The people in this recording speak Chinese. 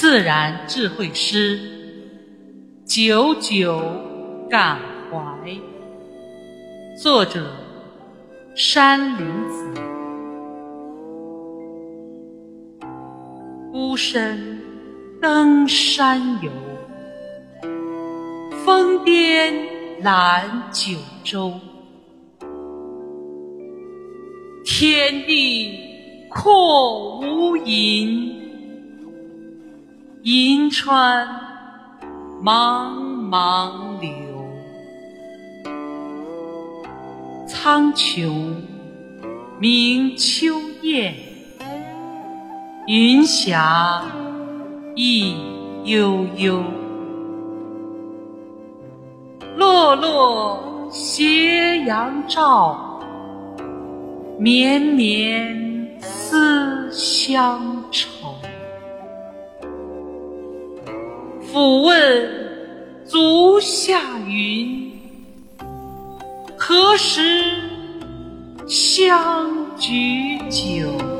自然智慧诗，久久感怀。作者：山林子。孤身登山游，峰巅览九州。天地阔无垠。银川茫茫流，苍穹明秋雁，云霞意悠悠。落落斜阳照，绵绵思乡愁。抚问足下云，何时相举酒？